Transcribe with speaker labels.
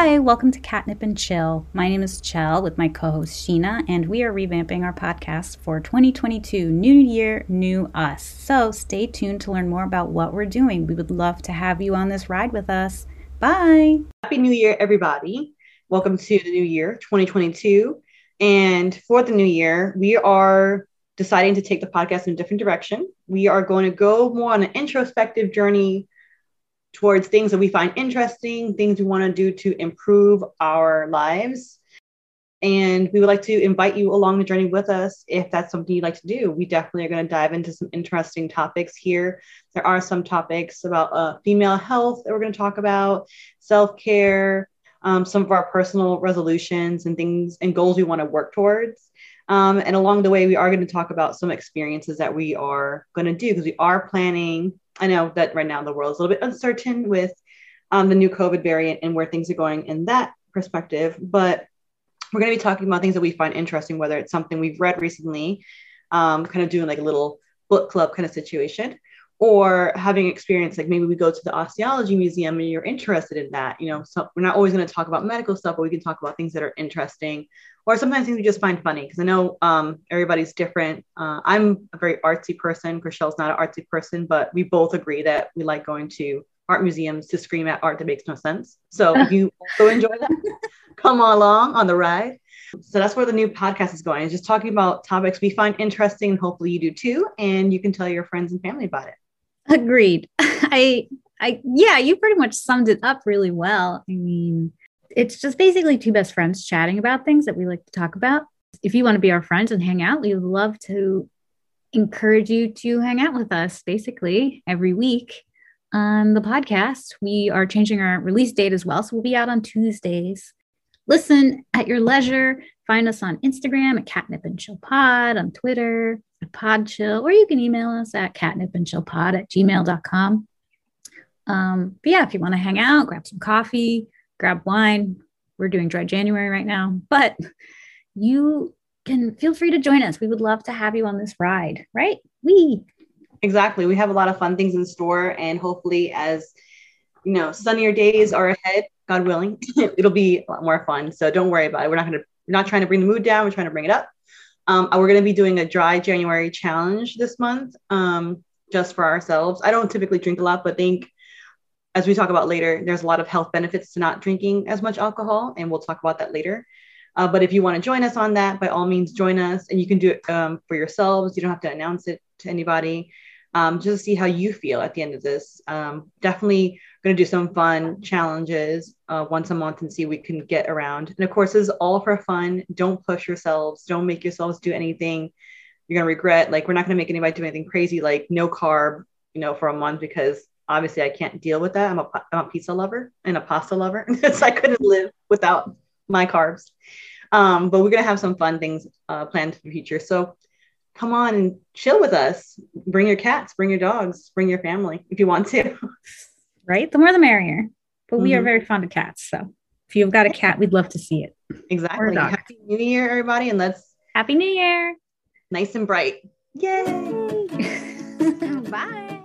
Speaker 1: Hi, welcome to Catnip and Chill. My name is Chelle with my co host Sheena, and we are revamping our podcast for 2022 New Year, New Us. So stay tuned to learn more about what we're doing. We would love to have you on this ride with us. Bye.
Speaker 2: Happy New Year, everybody. Welcome to the new year, 2022. And for the new year, we are deciding to take the podcast in a different direction. We are going to go more on an introspective journey towards things that we find interesting, things we want to do to improve our lives. And we would like to invite you along the journey with us if that's something you'd like to do. We definitely are going to dive into some interesting topics here. There are some topics about uh, female health that we're going to talk about, self care, um, some of our personal resolutions and things and goals we want to work towards. Um, and along the way, we are going to talk about some experiences that we are going to do because we are planning I know that right now the world is a little bit uncertain with um, the new COVID variant and where things are going in that perspective, but we're going to be talking about things that we find interesting, whether it's something we've read recently, um, kind of doing like a little book club kind of situation, or having experience like maybe we go to the osteology museum and you're interested in that. You know, so we're not always going to talk about medical stuff, but we can talk about things that are interesting, or sometimes things we just find funny. Because I know um, everybody's different. Uh, I'm a very artsy person. Chriselle's not an artsy person, but we both agree that we like going to art museums to scream at art that makes no sense. So if you also enjoy that, come along on the ride. So that's where the new podcast is going. It's just talking about topics we find interesting. And hopefully you do too. And you can tell your friends and family about it.
Speaker 1: Agreed. I I yeah, you pretty much summed it up really well. I mean, it's just basically two best friends chatting about things that we like to talk about. If you want to be our friends and hang out, we would love to encourage you to hang out with us basically every week on the podcast. We are changing our release date as well. So we'll be out on Tuesdays. Listen at your leisure. Find us on Instagram at Catnip and Chill Pod, on Twitter Pod Chill, or you can email us at catnip and chill pod at gmail.com. Um, but yeah, if you want to hang out, grab some coffee, grab wine. We're doing dry January right now, but you can feel free to join us. We would love to have you on this ride, right? We
Speaker 2: exactly. We have a lot of fun things in store, and hopefully, as you know, sunnier days are ahead. God willing, it'll be a lot more fun. So don't worry about it. We're not gonna we're not trying to bring the mood down. We're trying to bring it up. Um, we're going to be doing a dry January challenge this month, um, just for ourselves. I don't typically drink a lot, but think as we talk about later, there's a lot of health benefits to not drinking as much alcohol, and we'll talk about that later. Uh, but if you want to join us on that, by all means, join us, and you can do it um, for yourselves. You don't have to announce it to anybody. Um, just see how you feel at the end of this. Um, definitely going to do some fun challenges uh, once a month and see we can get around. And of course, this is all for fun. Don't push yourselves. Don't make yourselves do anything you're going to regret. Like, we're not going to make anybody do anything crazy, like no carb, you know, for a month because obviously I can't deal with that. I'm a, I'm a pizza lover and a pasta lover. so I couldn't live without my carbs. Um, but we're going to have some fun things uh, planned for the future. So come on and chill with us. Bring your cats, bring your dogs, bring your family if you want to.
Speaker 1: Right? The more the merrier. But mm-hmm. we are mm-hmm. very fond of cats. So if you've got a cat, we'd love to see it.
Speaker 2: Exactly. Happy New Year, everybody. And let's
Speaker 1: Happy New Year.
Speaker 2: Nice and bright.
Speaker 1: Yay. Bye.